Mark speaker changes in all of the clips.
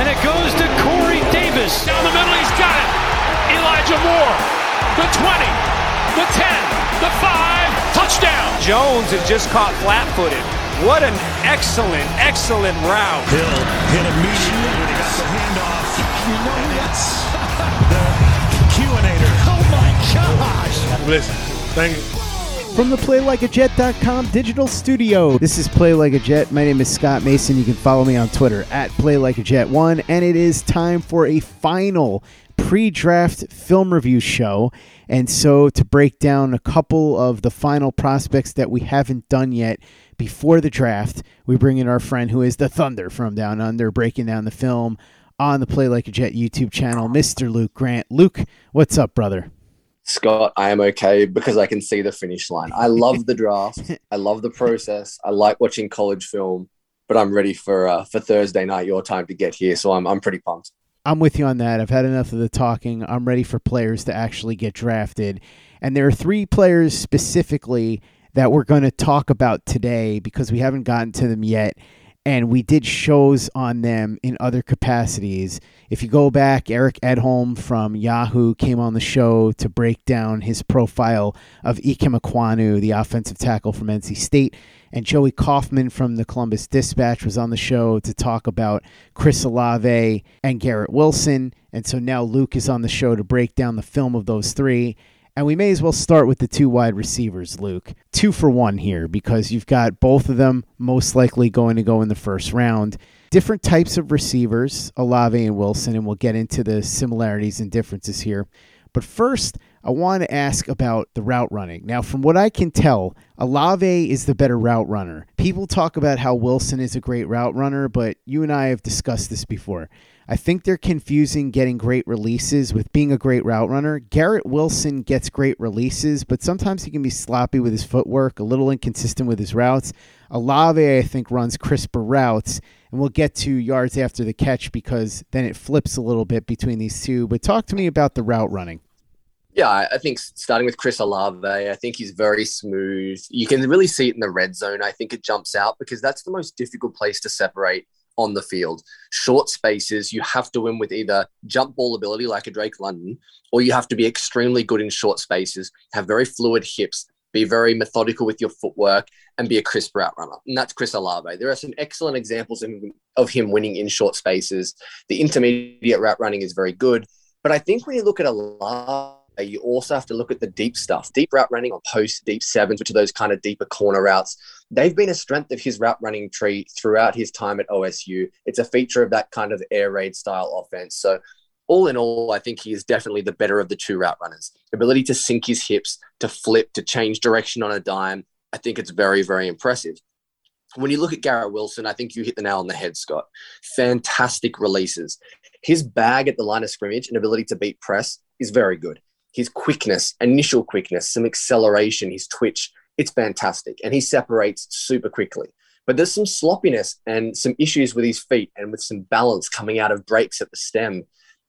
Speaker 1: And it goes to Corey Davis.
Speaker 2: Down the middle, he's got it. Elijah Moore. The 20, the 10, the 5, touchdown.
Speaker 3: Jones is just caught flat footed. What an excellent, excellent route.
Speaker 4: Hill hit immediately when he got the handoff.
Speaker 5: You know that's the Q-inator.
Speaker 4: Oh my gosh.
Speaker 6: Listen, thank you.
Speaker 7: From the PlayLikeAJet.com digital studio, this is Play Like a Jet. My name is Scott Mason. You can follow me on Twitter at PlayLikeAJet1, and it is time for a final pre-draft film review show. And so, to break down a couple of the final prospects that we haven't done yet before the draft, we bring in our friend who is the Thunder from Down Under, breaking down the film on the Play Like a Jet YouTube channel, Mr. Luke Grant. Luke, what's up, brother?
Speaker 8: Scott, I am okay because I can see the finish line. I love the draft. I love the process. I like watching college film, but I'm ready for uh, for Thursday night, your time to get here. So I'm I'm pretty pumped.
Speaker 7: I'm with you on that. I've had enough of the talking. I'm ready for players to actually get drafted. And there are three players specifically that we're going to talk about today because we haven't gotten to them yet and we did shows on them in other capacities. If you go back, Eric Edholm from Yahoo came on the show to break down his profile of Ikem Ekwonu, the offensive tackle from NC State. And Joey Kaufman from the Columbus Dispatch was on the show to talk about Chris Olave and Garrett Wilson. And so now Luke is on the show to break down the film of those three. And we may as well start with the two wide receivers, Luke. Two for one here because you've got both of them most likely going to go in the first round. Different types of receivers, Olave and Wilson, and we'll get into the similarities and differences here. But first, I want to ask about the route running. Now, from what I can tell, Olave is the better route runner. People talk about how Wilson is a great route runner, but you and I have discussed this before. I think they're confusing getting great releases with being a great route runner. Garrett Wilson gets great releases, but sometimes he can be sloppy with his footwork, a little inconsistent with his routes. Olave, I think, runs crisper routes, and we'll get to yards after the catch because then it flips a little bit between these two. But talk to me about the route running.
Speaker 8: Yeah, I think starting with Chris Olave, I think he's very smooth. You can really see it in the red zone. I think it jumps out because that's the most difficult place to separate on the field. Short spaces, you have to win with either jump ball ability like a Drake London, or you have to be extremely good in short spaces, have very fluid hips, be very methodical with your footwork, and be a crisp route runner. And that's Chris Olave. There are some excellent examples of him winning in short spaces. The intermediate route running is very good. But I think when you look at Olave, you also have to look at the deep stuff, deep route running or post deep sevens, which are those kind of deeper corner routes. They've been a strength of his route running tree throughout his time at OSU. It's a feature of that kind of air raid style offense. So, all in all, I think he is definitely the better of the two route runners. Ability to sink his hips, to flip, to change direction on a dime. I think it's very, very impressive when you look at Garrett Wilson, I think you hit the nail on the head, Scott. Fantastic releases. His bag at the line of scrimmage and ability to beat press is very good. His quickness, initial quickness, some acceleration, his twitch, it's fantastic. And he separates super quickly. But there's some sloppiness and some issues with his feet and with some balance coming out of breaks at the stem.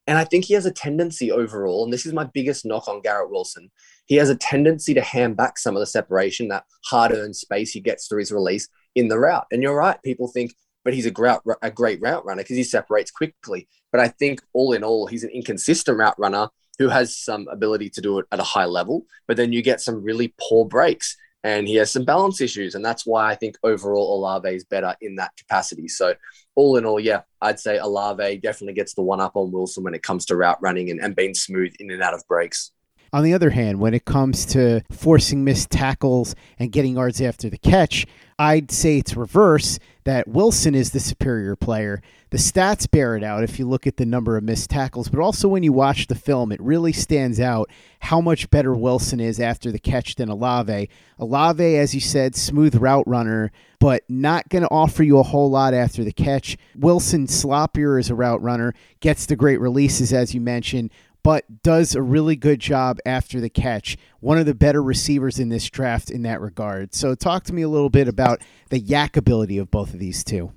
Speaker 8: And I think he has a tendency overall, and this is my biggest knock on Garrett Wilson. He has a tendency to hand back some of the separation, that hard earned space he gets through his release in the route. And you're right, people think, but he's a great, a great route runner because he separates quickly. But I think all in all, he's an inconsistent route runner who has some ability to do it at a high level, but then you get some really poor breaks and he has some balance issues. And that's why I think overall Olave is better in that capacity. So all in all, yeah, I'd say Olave definitely gets the one up on Wilson when it comes to route running and, and being smooth in and out of breaks.
Speaker 7: On the other hand, when it comes to forcing missed tackles and getting yards after the catch, I'd say it's reverse that Wilson is the superior player. The stats bear it out if you look at the number of missed tackles, but also when you watch the film, it really stands out how much better Wilson is after the catch than Olave. Olave, as you said, smooth route runner, but not going to offer you a whole lot after the catch. Wilson, sloppier as a route runner, gets the great releases, as you mentioned, but does a really good job after the catch. One of the better receivers in this draft in that regard. So, talk to me a little bit about the YAC ability of both of these two.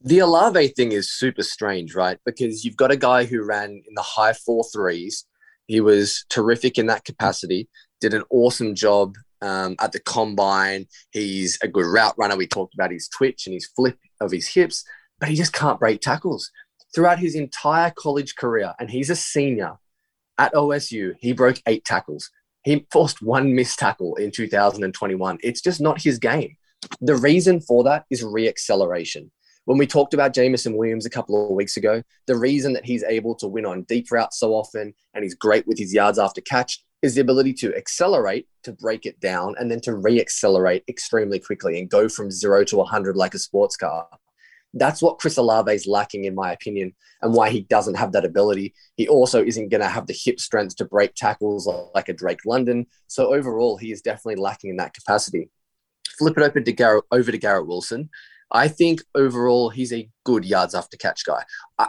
Speaker 8: The Olave thing is super strange, right? Because you've got a guy who ran in the high four threes. He was terrific in that capacity, did an awesome job um, at the combine. He's a good route runner. We talked about his twitch and his flip of his hips, but he just can't break tackles. Throughout his entire college career, and he's a senior, at OSU, he broke eight tackles. He forced one missed tackle in 2021. It's just not his game. The reason for that is reacceleration. When we talked about Jameson Williams a couple of weeks ago, the reason that he's able to win on deep routes so often and he's great with his yards after catch is the ability to accelerate, to break it down, and then to reaccelerate extremely quickly and go from zero to 100 like a sports car. That's what Chris Olave is lacking, in my opinion, and why he doesn't have that ability. He also isn't going to have the hip strength to break tackles like a Drake London. So overall, he is definitely lacking in that capacity. Flip it open to Garrett, over to Garrett Wilson. I think overall he's a good yards after catch guy. I,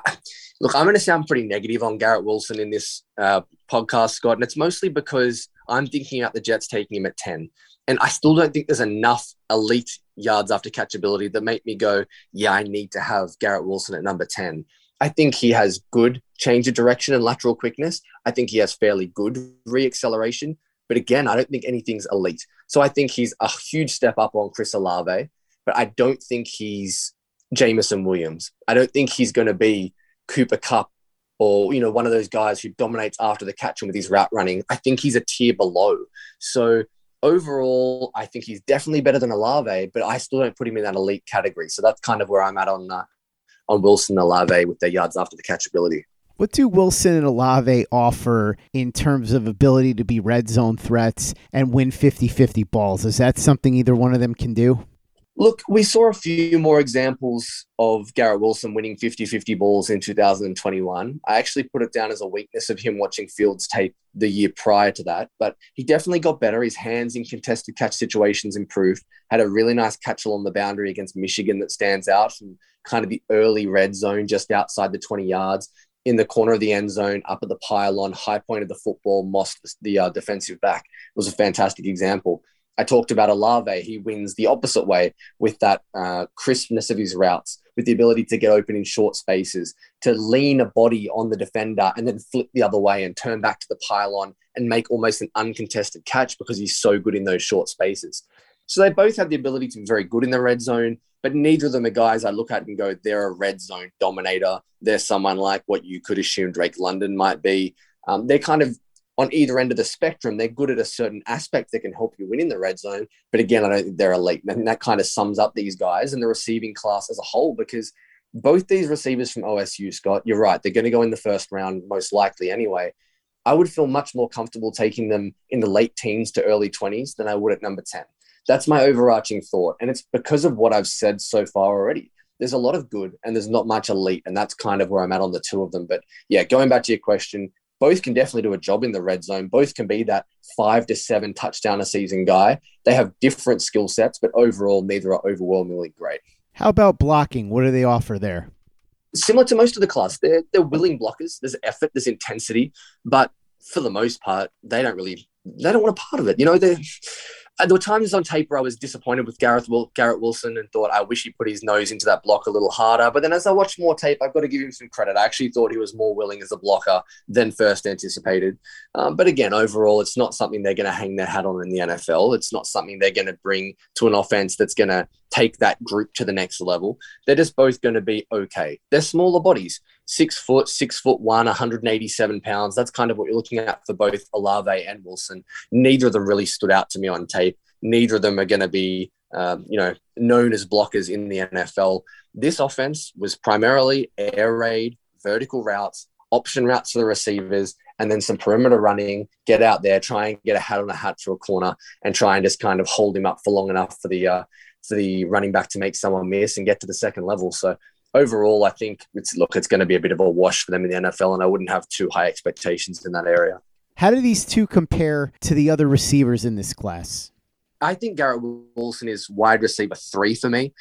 Speaker 8: look, I'm going to sound pretty negative on Garrett Wilson in this uh, podcast, Scott, and it's mostly because I'm thinking about the Jets taking him at 10. And I still don't think there's enough elite yards after catchability that make me go, yeah, I need to have Garrett Wilson at number 10. I think he has good change of direction and lateral quickness. I think he has fairly good reacceleration. But again, I don't think anything's elite. So I think he's a huge step up on Chris Olave, but I don't think he's Jameson Williams. I don't think he's going to be Cooper Kupp or, you know, one of those guys who dominates after the catch and with his route running. I think he's a tier below. So overall, I think he's definitely better than Olave, but I still don't put him in that elite category. So that's kind of where I'm at on uh, on Wilson and Olave with their yards after the catchability.
Speaker 7: What do Wilson and Olave offer in terms of ability to be red zone threats and win 50 50 balls? Is that something either one of them can do?
Speaker 8: Look, we saw a few more examples of Garrett Wilson winning 50 50 balls in 2021. I actually put it down as a weakness of him watching Fields tape the year prior to that, but he definitely got better. His hands in contested catch situations improved, had a really nice catch along the boundary against Michigan that stands out from kind of the early red zone just outside the 20 yards in the corner of the end zone, up at the pylon, high point of the football, mossed the uh, defensive back. It was a fantastic example. I talked about Olave. He wins the opposite way with that uh, crispness of his routes, with the ability to get open in short spaces, to lean a body on the defender and then flip the other way and turn back to the pylon and make almost an uncontested catch because he's so good in those short spaces. So they both have the ability to be very good in the red zone, but neither of them are guys I look at and go, they're a red zone dominator. They're someone like what you could assume Drake London might be. Um, they're kind of on either end of the spectrum, they're good at a certain aspect that can help you win in the red zone. But again, I don't think they're elite. And that kind of sums up these guys and the receiving class as a whole because both these receivers from OSU, Scott, you're right. They're going to go in the first round, most likely anyway. I would feel much more comfortable taking them in the late teens to early 20s than I would at number 10. That's my overarching thought. And it's because of what I've said so far already. There's a lot of good and there's not much elite. And that's kind of where I'm at on the two of them. But yeah, going back to your question, both can definitely do a job in the red zone. Both can be that five to seven touchdown a season guy. They have different skill sets, but overall, neither are overwhelmingly great.
Speaker 7: How about blocking? What do they offer there?
Speaker 8: Similar to most of the class, they're, they're willing blockers. There's effort, there's intensity, but for the most part, they don't really they don't want a part of it. You know, they there were times on tape where I was disappointed with Garrett, Garrett Wilson and thought I wish he put his nose into that block a little harder. But then as I watched more tape, I've got to give him some credit. I actually thought he was more willing as a blocker than first anticipated. Um, but again, overall, it's not something they're going to hang their hat on in the NFL. It's not something they're going to bring to an offense that's going to take that group to the next level. They're just both going to be okay. They're smaller bodies six foot, six foot one, 187 pounds. That's kind of what you're looking at for both Olave and Wilson. Neither of them really stood out to me on tape. Neither of them are going to be, um, you know, known as blockers in the NFL. This offense was primarily air raid, vertical routes, option routes to the receivers, and then some perimeter running. Get out there, try and get a hat on a hat to a corner, and try and just kind of hold him up for long enough for the uh, for the running back to make someone miss and get to the second level. So overall, I think it's look, it's going to be a bit of a wash for them in the NFL, and I wouldn't have too high expectations in that area.
Speaker 7: How do these two compare to the other receivers in this class?
Speaker 8: I think Garrett Wilson is wide receiver three for me.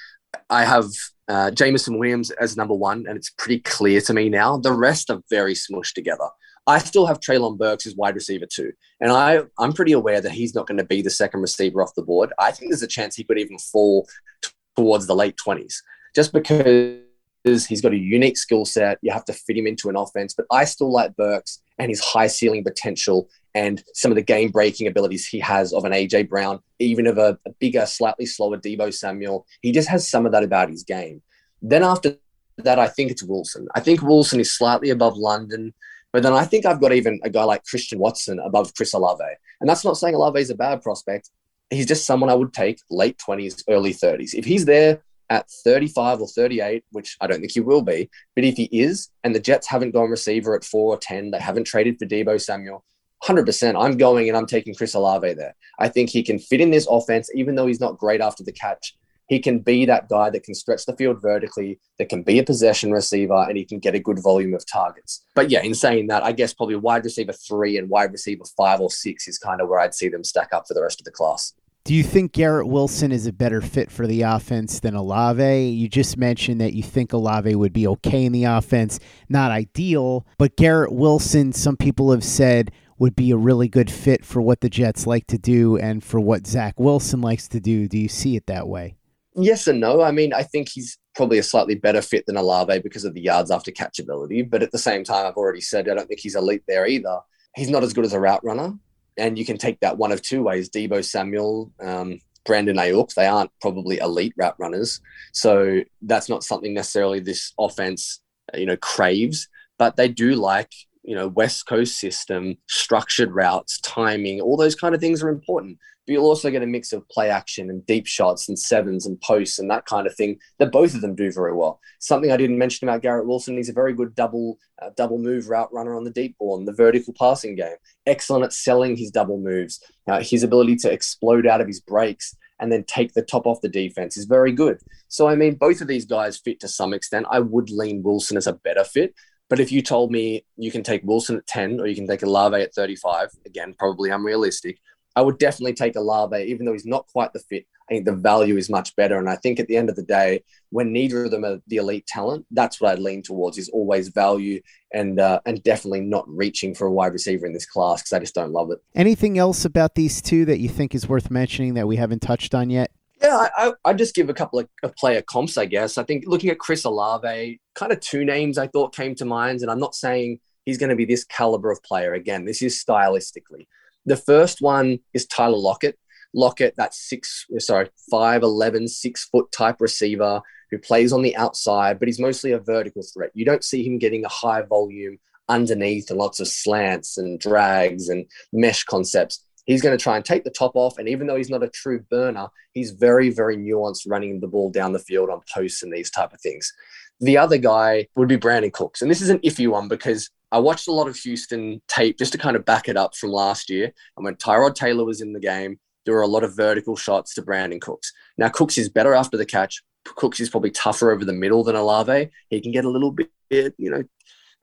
Speaker 8: I have uh, Jameson Williams as number one, and it's pretty clear to me now. The rest are very smushed together. I still have Treylon Burks as wide receiver two, and I I'm pretty aware that he's not going to be the second receiver off the board. I think there's a chance he could even fall t- towards the late twenties, just because He's got a unique skill set. You have to fit him into an offense. But I still like Burks and his high ceiling potential and some of the game breaking abilities he has of an AJ Brown, even of a, a, bigger, slightly slower Deebo Samuel. He just has some of that about his game. Then after that, I think it's Wilson. I think Wilson is slightly above London. But then I think I've got even a guy like Christian Watson above Chris Olave. And that's not saying Olave is a bad prospect. He's just someone I would take late 20s, early 30s. If he's there at 35 or 38, which I don't think he will be, but if he is, and the Jets haven't gone receiver at four or 10, they haven't traded for Deebo Samuel, 100%. I'm going and I'm taking Chris Olave there. I think he can fit in this offense, even though he's not great after the catch. He can be that guy that can stretch the field vertically, that can be a possession receiver, and he can get a good volume of targets. But yeah, in saying that, I guess probably wide receiver three and wide receiver five or six is kind of where I'd see them stack up for the rest of the class.
Speaker 7: Do you think Garrett Wilson is a better fit for the offense than Olave? You just mentioned that you think Olave would be okay in the offense, not ideal, but Garrett Wilson, some people have said, would be a really good fit for what the Jets like to do and for what Zach Wilson likes to do. Do you see it that way?
Speaker 8: Yes and no. I mean, I think he's probably a slightly better fit than Olave because of the yards after catchability. But at the same time, I've already said I don't think he's elite there either. He's not as good as a route runner and you can take that one of two ways. Deebo Samuel, um, Brandon Aiyuk, they aren't probably elite route runners, so that's not something necessarily this offense, you know, craves. But they do like you know, West Coast system, structured routes, timing, all those kind of things are important. But you'll also get a mix of play action and deep shots and sevens and posts and that kind of thing that both of them do very well. Something I didn't mention about Garrett Wilson, he's a very good double uh, double move route runner on the deep ball and the vertical passing game. Excellent at selling his double moves. Uh, his ability to explode out of his breaks and then take the top off the defense is very good. So, I mean, both of these guys fit to some extent. I would lean Wilson as a better fit. But if you told me you can take Wilson at 10 or you can take Olave at 35, again, probably unrealistic, I would definitely take Olave, even though he's not quite the fit. I think the value is much better. And I think at the end of the day, when neither of them are the elite talent, that's what I'd lean towards is always value and uh, and definitely not reaching for a wide receiver in this class because I just don't love it.
Speaker 7: Anything else about these two that you think is worth mentioning that we haven't touched on yet?
Speaker 8: Yeah, I, I just give a couple of, of, player comps, I guess. I think looking at Chris Olave, kind of two names I thought came to mind, and I'm not saying he's going to be this caliber of player. Again, this is stylistically. The first one is Tyler Lockett. Lockett, that six, sorry, 5'11, six foot type receiver who plays on the outside, but he's mostly a vertical threat. You don't see him getting a high volume underneath and lots of slants and drags and mesh concepts he's going to try and take the top off. And even though he's not a true burner, he's very, very nuanced running the ball down the field on posts and these type of things. The other guy would be Brandin Cooks. And this is an iffy one because I watched a lot of Houston tape just to kind of back it up from last year. And when Tyrod Taylor was in the game, there were a lot of vertical shots to Brandin Cooks. Now, Cooks is better after the catch. Cooks is probably tougher over the middle than Olave. He can get a little bit, you know,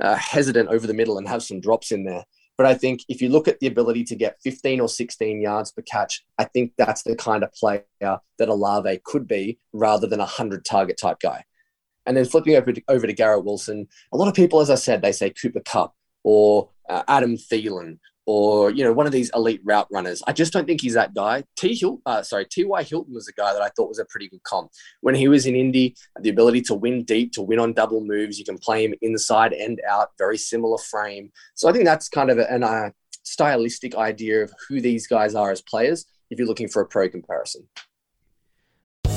Speaker 8: uh, hesitant over the middle and have some drops in there. But I think if you look at the ability to get 15 or 16 yards per catch, I think that's the kind of player that Olave could be rather than a 100 target type guy. And then flipping over to, over to Garrett Wilson, a lot of people, as I said, they say Cooper Kupp or uh, Adam Thielen or you know one of these elite route runners. I just don't think he's that guy. T Hilton, uh, sorry, T Y Hilton was a guy that I thought was a pretty good comp when he was in Indy. The ability to win deep, to win on double moves, you can play him inside and out. Very similar frame. So I think that's kind of an uh, stylistic idea of who these guys are as players. If you're looking for a pro comparison.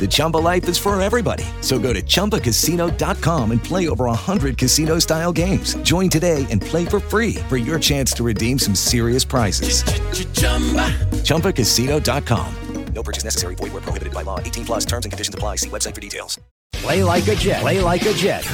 Speaker 9: The Chumba life is for everybody. So go to ChumbaCasino.com and play over 100 casino style games. Join today and play for free for your chance to redeem some serious prizes. ChumbaCasino.com.
Speaker 10: No purchase necessary. Void where prohibited by law. 18 plus terms and conditions apply. See website for details.
Speaker 11: Play like a Jet. Play like a Jet.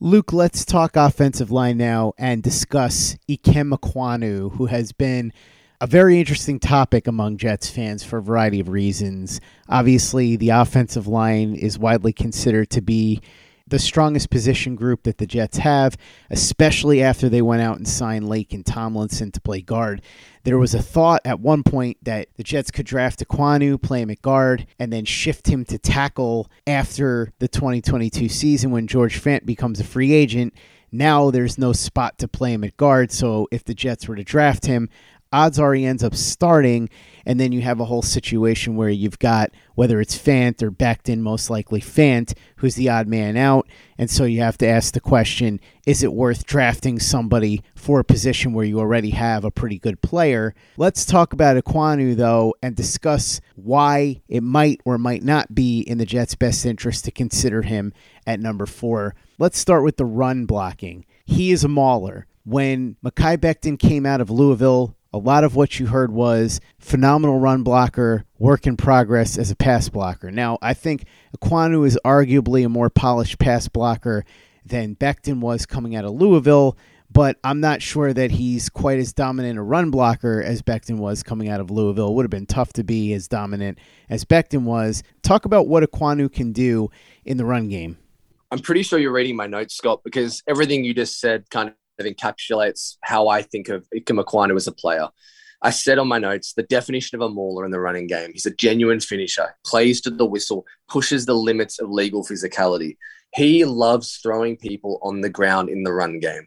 Speaker 7: Luke, let's talk offensive line now and discuss Ikem Ekwonu, who has been a very interesting topic among Jets fans for a variety of reasons. Obviously, the offensive line is widely considered to be the strongest position group that the Jets have, especially after they went out and signed Laken Tomlinson to play guard. There was a thought at one point that the Jets could draft Ekwonu, play him at guard, and then shift him to tackle after the 2022 season when George Fant becomes a free agent. Now there's no spot to play him at guard, so if the Jets were to draft him, odds are he ends up starting, and then you have a whole situation where you've got whether it's Fant or Becton, most likely Fant, who's the odd man out, and so you have to ask the question: Is it worth drafting somebody for a position where you already have a pretty good player? Let's talk about Ekwonu though, and discuss why it might or might not be in the Jets' best interest to consider him at number four. Let's start with the run blocking. He is a mauler. When Mekhi Becton came out of Louisville a lot of what you heard was phenomenal run blocker, work in progress as a pass blocker. Now, I think Ekwonu is arguably a more polished pass blocker than Becton was coming out of Louisville, but I'm not sure that he's quite as dominant a run blocker as Becton was coming out of Louisville. It would have been tough to be as dominant as Becton was. Talk about what Ekwonu can do in the run game.
Speaker 8: I'm pretty sure you're reading my notes, Scott, because everything you just said kind of encapsulates how I think of Ikem Ekwonu as a player. I said on my notes the definition of a mauler in the running game. He's a genuine finisher, plays to the whistle, pushes the limits of legal physicality. He loves throwing people on the ground in the run game.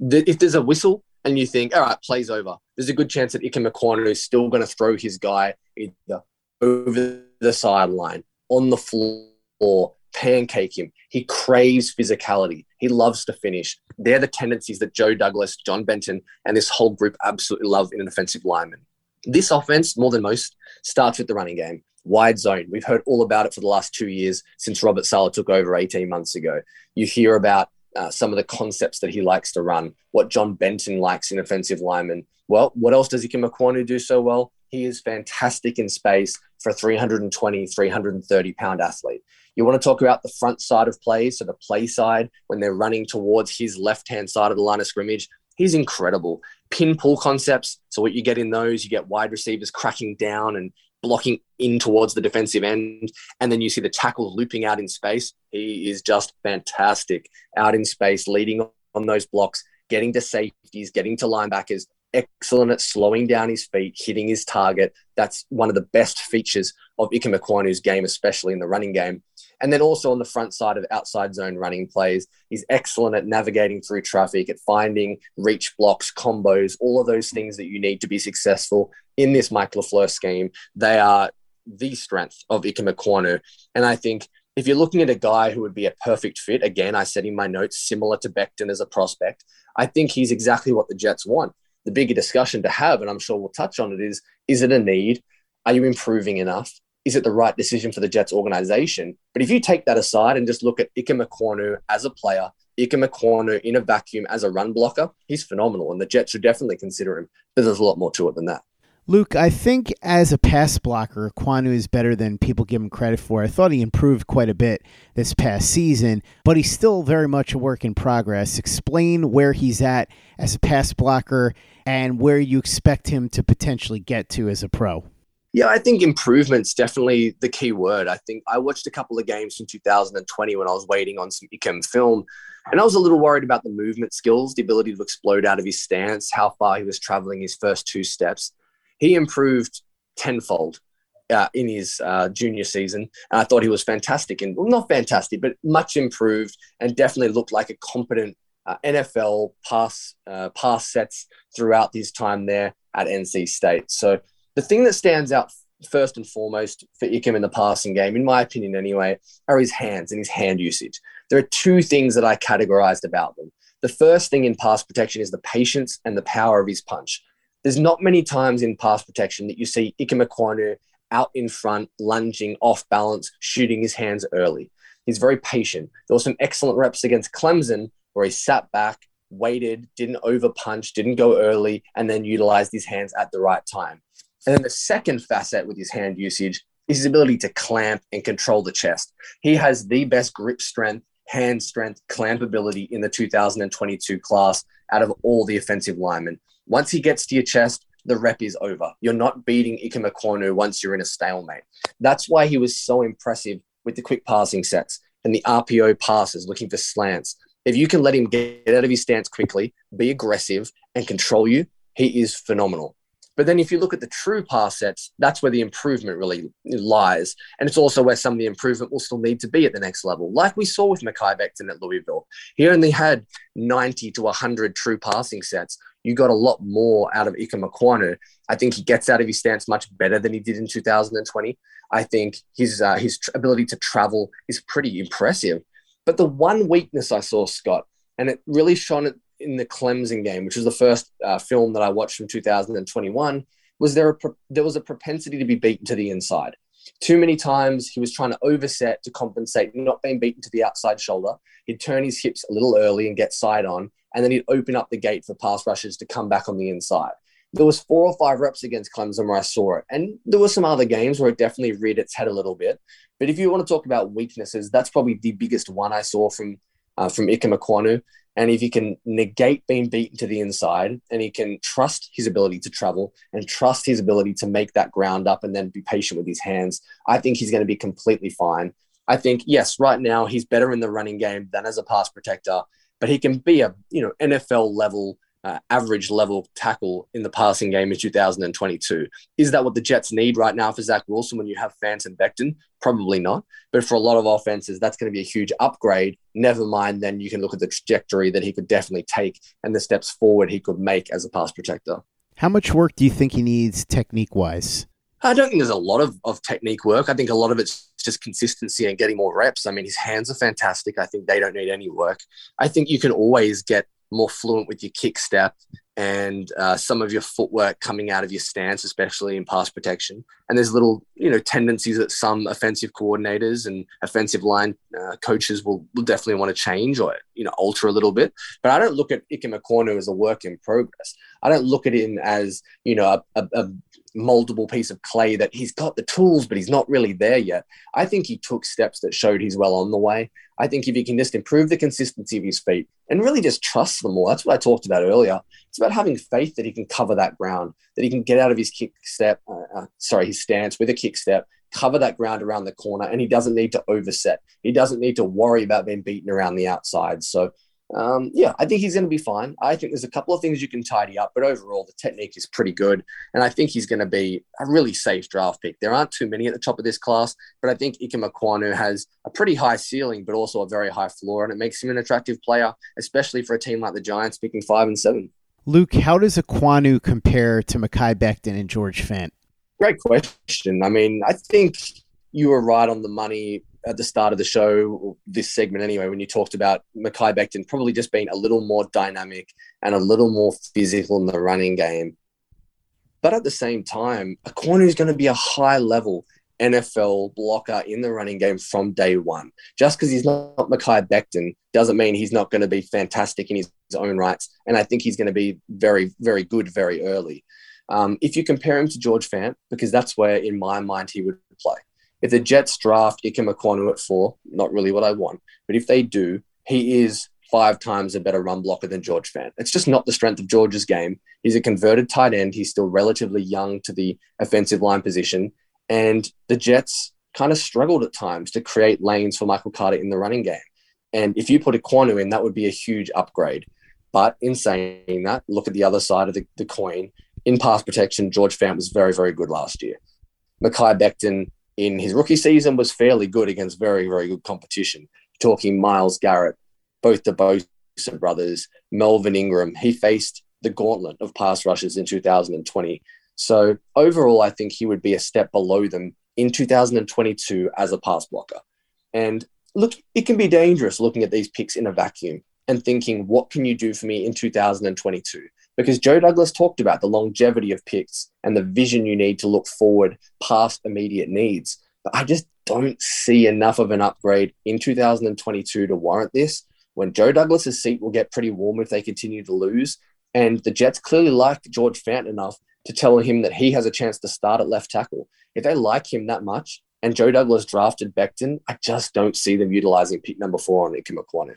Speaker 8: If there's a whistle and you think, all right, plays over, there's a good chance that Ikem Ekwonu is still going to throw his guy either over the sideline, on the floor, pancake him. He craves physicality. He loves to finish. They're the tendencies that Joe Douglas, John Benton, and this whole group absolutely love in an offensive lineman. This offense, more than most, starts with the running game. Wide zone. We've heard all about it for the last two years since Robert Saleh took over 18 months ago. You hear about uh, some of the concepts that he likes to run, what John Benton likes in offensive linemen. Well, what else does Ikem Ekwonu do so well? He is fantastic in space for a 320, 330 pound athlete. You want to talk about the front side of plays, so the play side when they're running towards his left hand side of the line of scrimmage. He's incredible. Pin pull concepts. So, what you get in those, you get wide receivers cracking down and blocking in towards the defensive end. And then you see the tackle looping out in space. He is just fantastic out in space, leading on those blocks, getting to safeties, getting to linebackers, excellent at slowing down his feet, hitting his target. That's one of the best features of Ikem Ekwonu's game, especially in the running game. And then also on the front side of outside zone running plays, he's excellent at navigating through traffic, at finding reach blocks, combos, all of those things that you need to be successful in this Mike LaFleur scheme. They are the strength of Ikem Ekwonu. And I think if you're looking at a guy who would be a perfect fit, again, I said in my notes, similar to Becton as a prospect, I think he's exactly what the Jets want. The bigger discussion to have, and I'm sure we'll touch on it, is is it a need? Are you improving enough? is it the right decision for the Jets organization? But if you take that aside and just look at Ikem Ekwonu as a player, Ikem Ekwonu in a vacuum as a run blocker, he's phenomenal. And the Jets should definitely consider him. But there's a lot more to it than that.
Speaker 7: Luke, I think as a pass blocker, Ekwonu is better than people give him credit for. I thought he improved quite a bit this past season, but he's still very much a work in progress. Explain where he's at as a pass blocker and where you expect him to potentially get to as a pro.
Speaker 8: Yeah, I think improvement's definitely the key word. I think I watched a couple of games from 2020 when I was waiting on some Ikem film, and I was a little worried about the movement skills, the ability to explode out of his stance, how far he was traveling his first two steps. He improved tenfold uh, in his uh, junior season. And I thought he was fantastic and well, not fantastic, but much improved and definitely looked like a competent uh, NFL pass uh, pass sets throughout his time there at NC State. So the thing that stands out first and foremost for Ikem in the passing game, in my opinion anyway, are his hands and his hand usage. There are two things that I categorized about them. The first thing in pass protection is the patience and the power of his punch. There's not many times in pass protection that you see Ikem Ekwonu out in front, lunging, off balance, shooting his hands early. He's very patient. There were some excellent reps against Clemson where he sat back, waited, didn't over punch, didn't go early, and then utilized his hands at the right time. And then the second facet with his hand usage is his ability to clamp and control the chest. He has the best grip strength, hand strength, clamp ability in the 2022 class out of all the offensive linemen. Once he gets to your chest, the rep is over. You're not beating Ikem Ekwonu once you're in a stalemate. That's why he was so impressive with the quick passing sets and the RPO passes looking for slants. If you can let him get out of his stance quickly, be aggressive, and control you, he is phenomenal. But then if you look at the true pass sets, that's where the improvement really lies. And it's also where some of the improvement will still need to be at the next level. Like we saw with Mekhi Becton at Louisville. He only had 90 to 100 true passing sets. You got a lot more out of Ikem Ekwonu. I think he gets out of his stance much better than he did in 2020. I think his, uh, his tr- ability to travel is pretty impressive. But the one weakness I saw, Scott, and it really shone in the Clemson game, which was the first uh, film that I watched from 2021, was there a there was a propensity to be beaten to the inside. Too many times he was trying to overset to compensate, not being beaten to the outside shoulder. He'd turn his hips a little early and get side on, and then he'd open up the gate for pass rushers to come back on the inside. There was four or five reps against Clemson where I saw it, and there were some other games where it definitely reared its head a little bit. But if you want to talk about weaknesses, that's probably the biggest one I saw from uh, from Ekwonu. And if he can negate being beaten to the inside and he can trust his ability to travel and trust his ability to make that ground up and then be patient with his hands, I think he's going to be completely fine. I think, yes, right now he's better in the running game than as a pass protector, but he can be a you know NFL level uh, average level tackle in the passing game in 2022. Is that what the Jets need right now for Zach Wilson when you have Fant and Becton? Probably not. But for a lot of offenses, that's going to be a huge upgrade. Never mind, then you can look at the trajectory that he could definitely take and the steps forward he could make as a pass protector.
Speaker 7: How much work do you think he needs technique wise?
Speaker 8: I don't think there's a lot of, of technique work. I think a lot of it's just consistency and getting more reps. I mean, his hands are fantastic. I think they don't need any work. I think you can always get more fluent with your kick step and uh, some of your footwork coming out of your stance, especially in pass protection. And there's little, you know, tendencies that some offensive coordinators and offensive line uh, coaches will, will definitely want to change or, you know, alter a little bit. But I don't look at Ikem Ekwonu as a work in progress. I don't look at him as, you know, a, a, a moldable piece of clay that he's got the tools, but he's not really there yet. I think he took steps that showed he's well on the way. I think if he can just improve the consistency of his feet and really just trust them more, that's what I talked about earlier. It's about having faith that he can cover that ground, that he can get out of his kick step, uh, uh, sorry, his stance with a kick step, cover that ground around the corner, and he doesn't need to overset. He doesn't need to worry about being beaten around the outside. So um, yeah, I think he's going to be fine. I think there's a couple of things you can tidy up, but overall, the technique is pretty good. And I think he's going to be a really safe draft pick. There aren't too many at the top of this class, but I think Ikem Ekwonu has a pretty high ceiling, but also a very high floor, and it makes him an attractive player, especially for a team like the Giants picking five and seven.
Speaker 7: Luke, how does Ekwonu compare to Mekhi Becton and George Fant?
Speaker 8: Great question. I mean, I think you were right on the money at the start of the show, this segment anyway, when you talked about Mekhi Becton probably just being a little more dynamic and a little more physical in the running game. But at the same time, Ekwonu is going to be a high level NFL blocker in the running game from day one. Just because he's not Mekhi Becton doesn't mean he's not going to be fantastic in his own rights. And I think he's going to be very, very good very early. Um, if you compare him to George Fant, because that's where in my mind he would play. If the Jets draft Ikem Ekwonu at four, not really what I want, but if they do, he is five times a better run blocker than George Fant. It's just not the strength of George's game. He's a converted tight end. He's still relatively young to the offensive line position. And the Jets kind of struggled at times to create lanes for Michael Carter in the running game. And if you put Ekwonu in, that would be a huge upgrade. But in saying that, look at the other side of the, the coin. In pass protection, George Fant was very, very good last year. Mekhi Becton in his rookie season was fairly good against very, very good competition. Talking Myles Garrett, both the Bosa brothers, Melvin Ingram, he faced the gauntlet of pass rushes in 2020. So overall, I think he would be a step below them in 2022 as a pass blocker. And look, it can be dangerous looking at these picks in a vacuum and thinking, what can you do for me in 2022? Because Joe Douglas talked about the longevity of picks and the vision you need to look forward past immediate needs. But I just don't see enough of an upgrade in 2022 to warrant this. When Joe Douglas's seat will get pretty warm if they continue to lose, and the Jets clearly like George Fant enough to tell him that he has a chance to start at left tackle. If they like him that much, and Joe Douglas drafted Becton, I just don't see them utilizing pick number four on Ikem Ekwonu.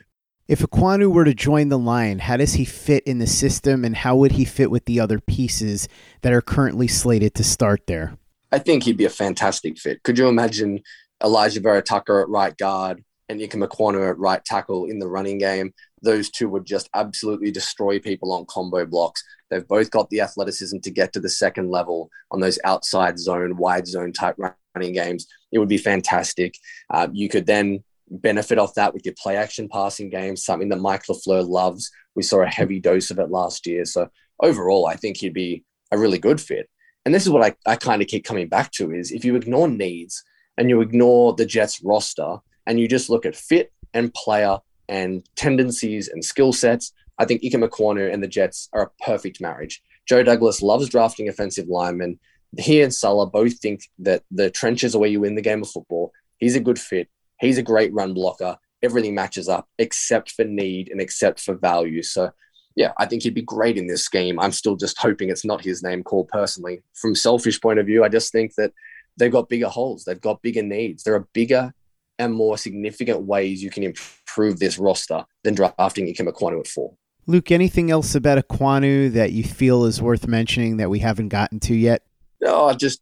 Speaker 7: If Ekwonu were to join the line, how does he fit in the system and how would he fit with the other pieces that are currently slated to start there?
Speaker 8: I think he'd be a fantastic fit. Could you imagine Alijah Vera-Tucker at right guard and Ikem Ekwonu at right tackle in the running game? Those two would just absolutely destroy people on combo blocks. They've both got the athleticism to get to the second level on those outside zone, wide zone type running games. It would be fantastic. Uh, you could then benefit off that with your play action passing game, something that Mike LaFleur loves. We saw a heavy dose of it last year. So overall, I think he'd be a really good fit. And this is what I, I kind of keep coming back to is if you ignore needs and you ignore the Jets roster and you just look at fit and player and tendencies and skill sets, I think Ikem Ekwonu and the Jets are a perfect marriage. Joe Douglas loves drafting offensive linemen. He and Saleh both think that the trenches are where you win the game of football. He's a good fit. He's a great run blocker. Everything matches up except for need and except for value. So, yeah, I think he'd be great in this scheme. I'm still just hoping it's not his name called personally. From selfish point of view, I just think that they've got bigger holes. They've got bigger needs. There are bigger and more significant ways you can improve this roster than drafting Ikem Ekwonu at four.
Speaker 7: Luke, anything else about Ekwonu that you feel is worth mentioning that we haven't gotten to yet?
Speaker 8: Oh, just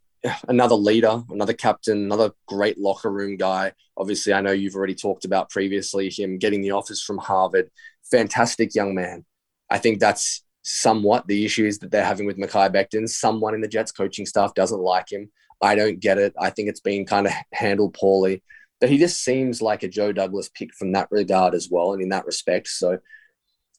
Speaker 8: another leader, another captain, another great locker room guy. Obviously, I know you've already talked about previously him getting the offers from Harvard. Fantastic young man. I think that's somewhat the issues that they're having with Mekhi Becton. Someone in the Jets coaching staff doesn't like him. I don't get it. I think it's been kind of handled poorly. But he just seems like a Joe Douglas pick from that regard as well, and in that respect. So,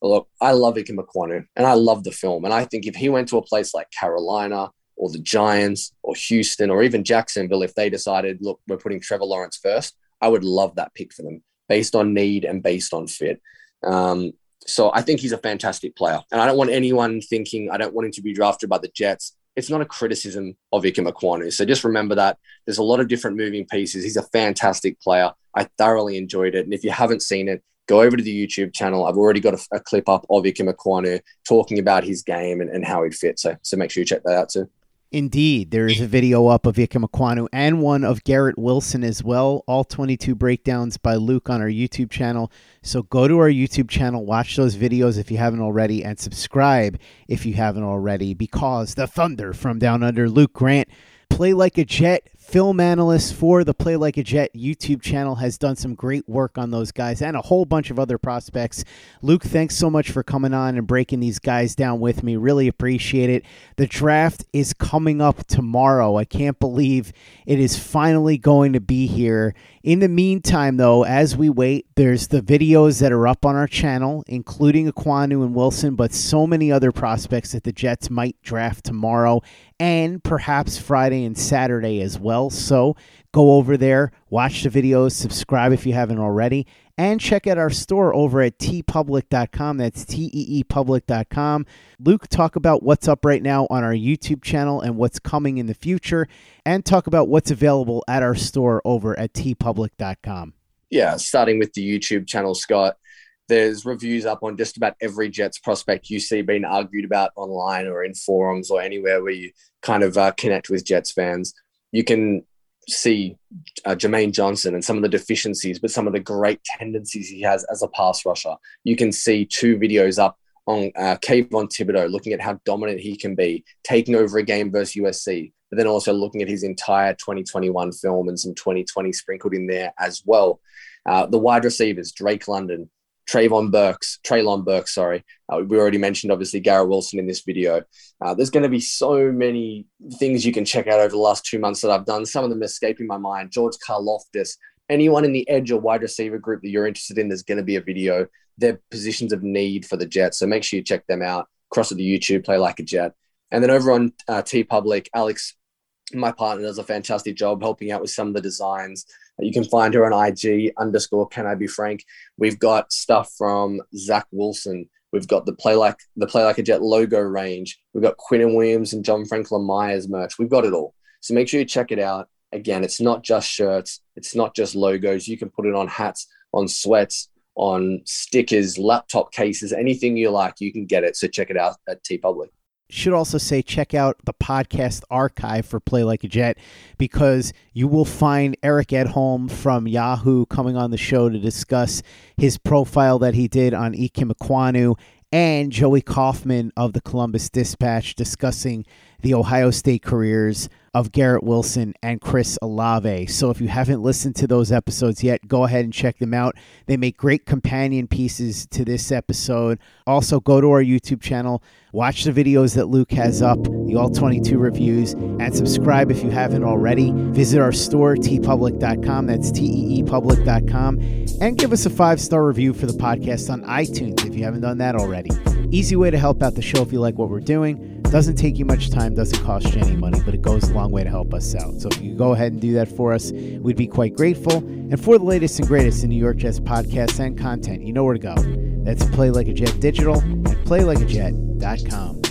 Speaker 8: look, I love Ikem Ekwonu, and I love the film. And I think if he went to a place like Carolina or the Giants or Houston or even Jacksonville, if they decided, look, we're putting Trevor Lawrence first, I would love that pick for them based on need and based on fit. Um, so I think he's a fantastic player. And I don't want anyone thinking I don't want him to be drafted by the Jets. It's not a criticism of Ikem Ekwonu. So just remember that there's a lot of different moving pieces. He's a fantastic player. I thoroughly enjoyed it. And if you haven't seen it, go over to the YouTube channel. I've already got a, a clip up of Ikem Ekwonu talking about his game and, and how he'd fit. So, so make sure you check that out too.
Speaker 7: Indeed, there is a video up of Ikem Ekwonu and one of Garrett Wilson as well. All 22 breakdowns by Luke on our YouTube channel. So go to our YouTube channel, watch those videos if you haven't already, and subscribe if you haven't already, because the Thunder from Down Under, Luke Grant, play like a Jet, film analyst for the Play Like a Jet YouTube channel, has done some great work on those guys and a whole bunch of other prospects. Luke, thanks so much for coming on and breaking these guys down with me. Really appreciate it. The draft is coming up tomorrow. I can't believe it is finally going to be here. In the meantime, though, as we wait, there's the videos that are up on our channel, including Ekwonu and Wilson, but so many other prospects that the Jets might draft tomorrow and perhaps Friday and Saturday as well. So go over there, watch the videos, subscribe if you haven't already, and check out our store over at teepublic.com. That's T E E public.com. Luke, talk about what's up right now on our YouTube channel and what's coming in the future, and talk about what's available at our store over at teepublic.com.
Speaker 8: Yeah, starting with the YouTube channel, Scott. There's reviews up on just about every Jets prospect you see being argued about online or in forums or anywhere where you kind of uh, connect with Jets fans. You can see uh, Jermaine Johnson and some of the deficiencies, but some of the great tendencies he has as a pass rusher. You can see two videos up on uh, Kayvon Thibodeaux, looking at how dominant he can be, taking over a game versus USC, but then also looking at his entire 2021 film and some 2020 sprinkled in there as well. Uh, the wide receivers, Drake London, Trayvon Burks, Treylon Burks, sorry. Uh, we already mentioned, obviously, Garrett Wilson in this video. Uh, there's going to be so many things you can check out over the last two months that I've done. Some of them escaping my mind. George Karlaftis, anyone in the edge or wide receiver group that you're interested in, there's going to be a video. They're positions of need for the Jets. So make sure you check them out. Cross it to the YouTube, play like a Jet. And then over on uh, TeePublic, Alex, my partner, does a fantastic job helping out with some of the designs. You can find her on IG underscore Can I Be Frank. We've got stuff from Zach Wilson. We've got the play like the play like a jet logo range. We've got Quinnen Williams and John Franklin Myers merch. We've got it all. So make sure you check it out. Again, it's not just shirts. It's not just logos. You can put it on hats, on sweats, on stickers, laptop cases, anything you like. You can get it. So check it out at TeePublic
Speaker 7: should also say check out the podcast archive for Play Like a Jet because you will find Eric Edholm from Yahoo coming on the show to discuss his profile that he did on Ikem Ekwonu and Joey Kaufman of the Columbus Dispatch discussing the Ohio State careers of Garrett Wilson and Chris Olave. So if you haven't listened to those episodes yet, go ahead and check them out. They make great companion pieces to this episode. Also, go to our YouTube channel, watch the videos that Luke has up, the All 22 reviews, and subscribe if you haven't already. Visit our store, teepublic.com. That's T E E public.com. And give us a five star review for the podcast on iTunes if you haven't done that already. Easy way to help out the show if you like what we're doing. Doesn't take you much time, doesn't cost you any money, but it goes a long way to help us out. So if you go ahead and do that for us, we'd be quite grateful. And for the latest and greatest in New York Jets podcasts and content, you know where to go. That's Play Like a Jet Digital and PlayLikeAJet.com.